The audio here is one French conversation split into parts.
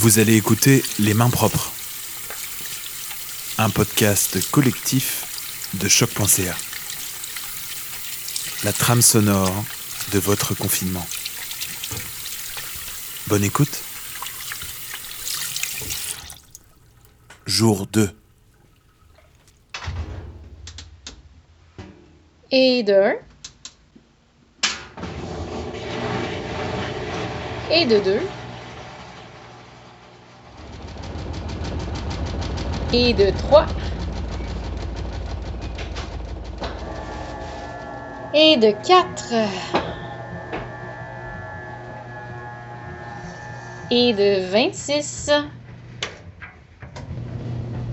Vous allez écouter Les Mains Propres, un podcast collectif de choc.ca. La trame sonore de votre confinement. Bonne écoute. Jour 2. Et de 1. Et de 2. Et de 3. Et de 4. Et de 26.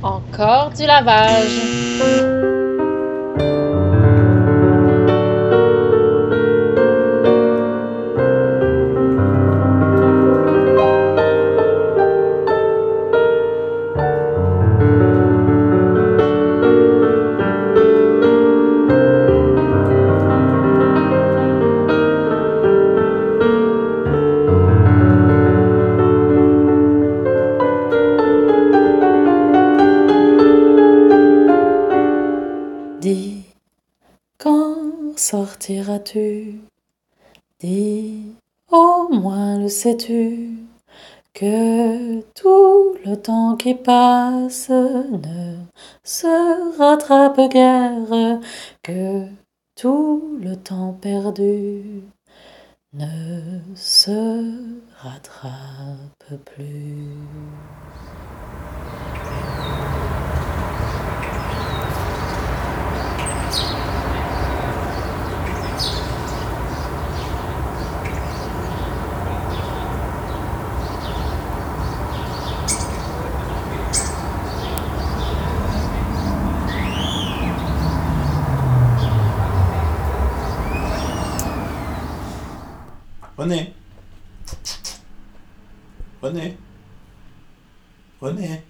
Encore du lavage. Sortiras-tu? Dis, au moins le sais-tu que tout le temps qui passe ne se rattrape guère, que tout le temps perdu ne se rattrape plus? René. René. René.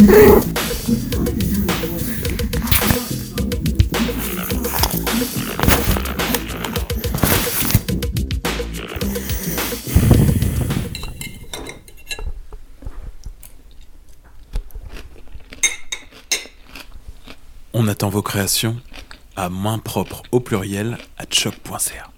On attend vos créations à main propre au pluriel à choc.ca.